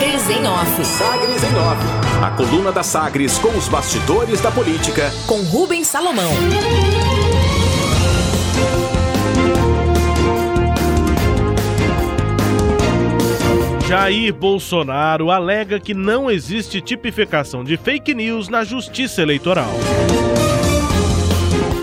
Sagres em Off. Sagres em Off. A coluna da Sagres com os bastidores da política. Com Rubens Salomão. Jair Bolsonaro alega que não existe tipificação de fake news na Justiça Eleitoral.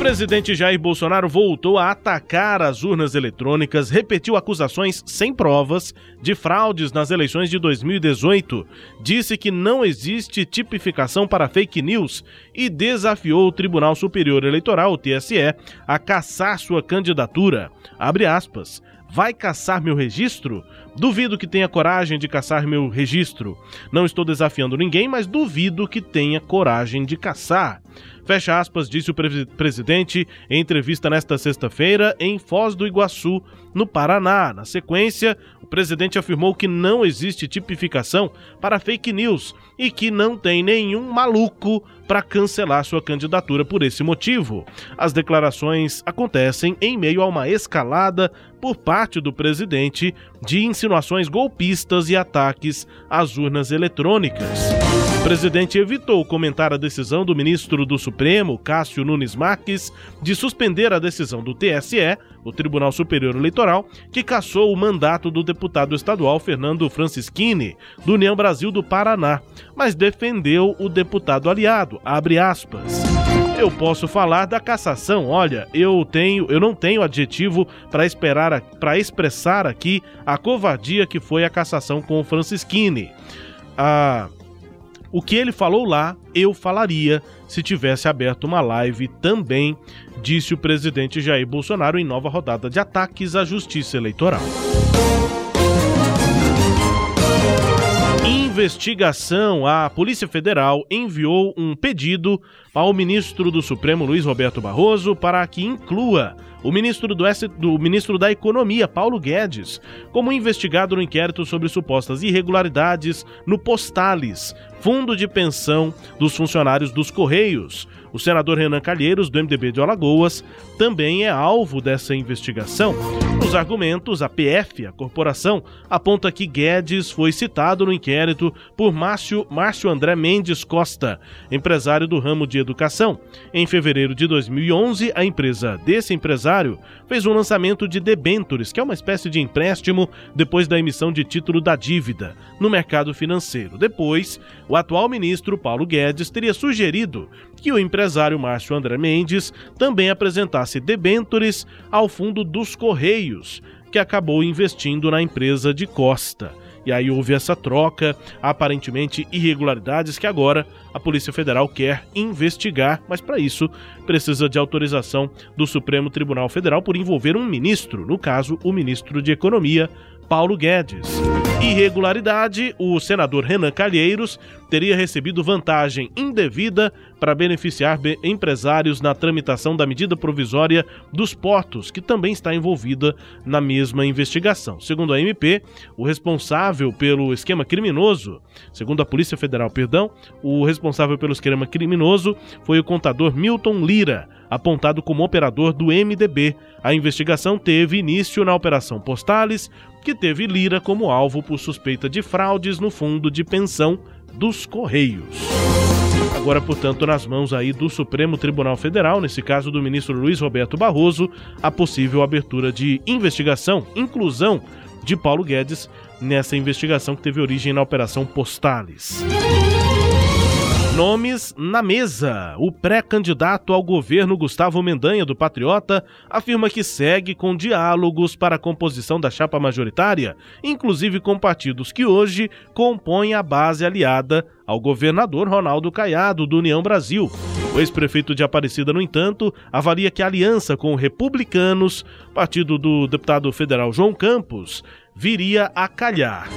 Presidente Jair Bolsonaro voltou a atacar as urnas eletrônicas, repetiu acusações sem provas de fraudes nas eleições de 2018, disse que não existe tipificação para fake news e desafiou o Tribunal Superior Eleitoral, o TSE, a caçar sua candidatura. Abre aspas. Vai caçar meu registro? Duvido que tenha coragem de caçar meu registro. Não estou desafiando ninguém, mas duvido que tenha coragem de caçar. Fecha aspas, disse o pre presidente em entrevista nesta sexta-feira em Foz do Iguaçu, no Paraná. Na sequência, o presidente afirmou que não existe tipificação para fake news e que não tem nenhum maluco para cancelar sua candidatura por esse motivo. As declarações acontecem em meio a uma escalada por parte do presidente de insinuações golpistas e ataques às urnas eletrônicas. Presidente evitou comentar a decisão do ministro do Supremo, Cássio Nunes Marques, de suspender a decisão do TSE, o Tribunal Superior Eleitoral, que cassou o mandato do deputado estadual Fernando Francischini, do União Brasil do Paraná, mas defendeu o deputado aliado, abre aspas. Eu posso falar da cassação. Olha, eu tenho, eu não tenho adjetivo para esperar para expressar aqui a covardia que foi a cassação com o Francisquini. Ah, o que ele falou lá, eu falaria se tivesse aberto uma live também, disse o presidente Jair Bolsonaro em nova rodada de ataques à justiça eleitoral. investigação, a Polícia Federal enviou um pedido ao ministro do Supremo, Luiz Roberto Barroso, para que inclua o ministro do, do ministro da Economia, Paulo Guedes, como investigado no inquérito sobre supostas irregularidades no Postales, fundo de pensão dos funcionários dos Correios. O senador Renan Calheiros, do MDB de Alagoas, também é alvo dessa investigação. Nos argumentos, a PF, a corporação, aponta que Guedes foi citado no inquérito por Márcio, Márcio André Mendes Costa, empresário do ramo de educação. Em fevereiro de 2011, a empresa desse empresário fez um lançamento de debentures, que é uma espécie de empréstimo depois da emissão de título da dívida, no mercado financeiro. Depois, o atual ministro Paulo Guedes teria sugerido que o empresário Márcio André Mendes também apresentasse debentures ao fundo dos Correios, que acabou investindo na empresa de Costa. E aí houve essa troca, aparentemente irregularidades que agora a Polícia Federal quer investigar, mas para isso precisa de autorização do Supremo Tribunal Federal por envolver um ministro, no caso, o ministro de Economia, Paulo Guedes. Irregularidade: o senador Renan Calheiros teria recebido vantagem indevida para beneficiar empresários na tramitação da medida provisória dos portos, que também está envolvida na mesma investigação. Segundo a MP, o responsável pelo esquema criminoso, segundo a Polícia Federal, perdão, o responsável pelo esquema criminoso foi o contador Milton Lira, apontado como operador do MDB. A investigação teve início na Operação Postales, que teve Lira como alvo por suspeita de fraudes no fundo de pensão dos Correios. Agora, portanto, nas mãos aí do Supremo Tribunal Federal, nesse caso do ministro Luiz Roberto Barroso, a possível abertura de investigação, inclusão de Paulo Guedes nessa investigação que teve origem na Operação Postales. Nomes na mesa. O pré-candidato ao governo Gustavo Mendanha, do Patriota, afirma que segue com diálogos para a composição da chapa majoritária, inclusive com partidos que hoje compõem a base aliada ao governador Ronaldo Caiado, do União Brasil. O ex-prefeito de Aparecida, no entanto, avalia que a aliança com Republicanos, partido do deputado federal João Campos, viria a calhar.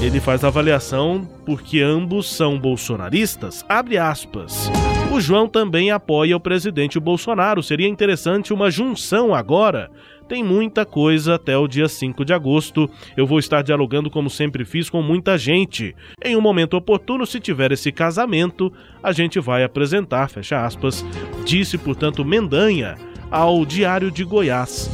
Ele faz a avaliação porque ambos são bolsonaristas. Abre aspas. O João também apoia o presidente Bolsonaro. Seria interessante uma junção agora. Tem muita coisa até o dia 5 de agosto. Eu vou estar dialogando como sempre fiz com muita gente. Em um momento oportuno, se tiver esse casamento, a gente vai apresentar, fecha aspas. Disse, portanto, Mendanha ao Diário de Goiás.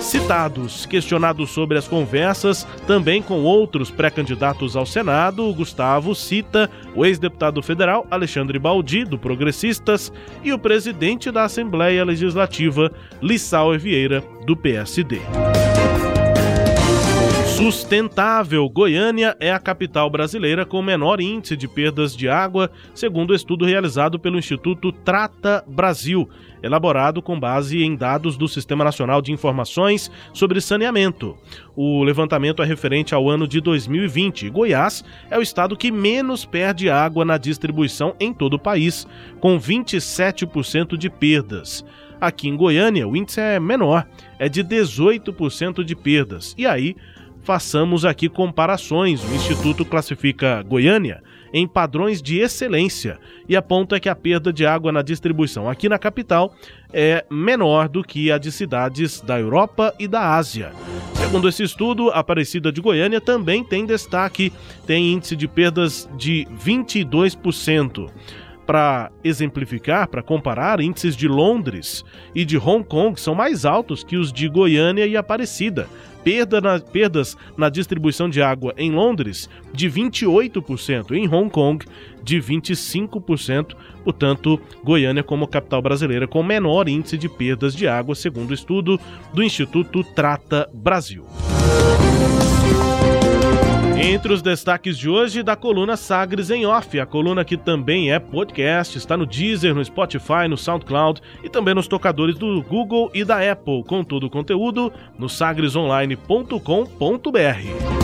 Citados, questionados sobre as conversas também com outros pré-candidatos ao Senado, Gustavo cita o ex-deputado federal Alexandre Baldi, do Progressistas, e o presidente da Assembleia Legislativa, Lissau Vieira, do PSD. Sustentável. Goiânia é a capital brasileira com menor índice de perdas de água, segundo o estudo realizado pelo Instituto Trata Brasil, elaborado com base em dados do Sistema Nacional de Informações sobre Saneamento. O levantamento é referente ao ano de 2020. Goiás é o estado que menos perde água na distribuição em todo o país, com 27% de perdas. Aqui em Goiânia, o índice é menor, é de 18% de perdas. E aí, façamos aqui comparações. O Instituto classifica Goiânia em padrões de excelência e aponta que a perda de água na distribuição aqui na capital é menor do que a de cidades da Europa e da Ásia. Segundo esse estudo, a Aparecida de Goiânia também tem destaque, tem índice de perdas de 22%. Para exemplificar, para comparar, índices de Londres e de Hong Kong são mais altos que os de Goiânia e Aparecida. Perda na, perdas na distribuição de água em Londres de 28%, em Hong Kong de 25%. Portanto, Goiânia como capital brasileira com menor índice de perdas de água, segundo o estudo do Instituto Trata Brasil. Entre os destaques de hoje da coluna Sagres em Off, a coluna que também é podcast, está no Deezer, no Spotify, no SoundCloud e também nos tocadores do Google e da Apple, com todo o conteúdo no sagresonline.com.br.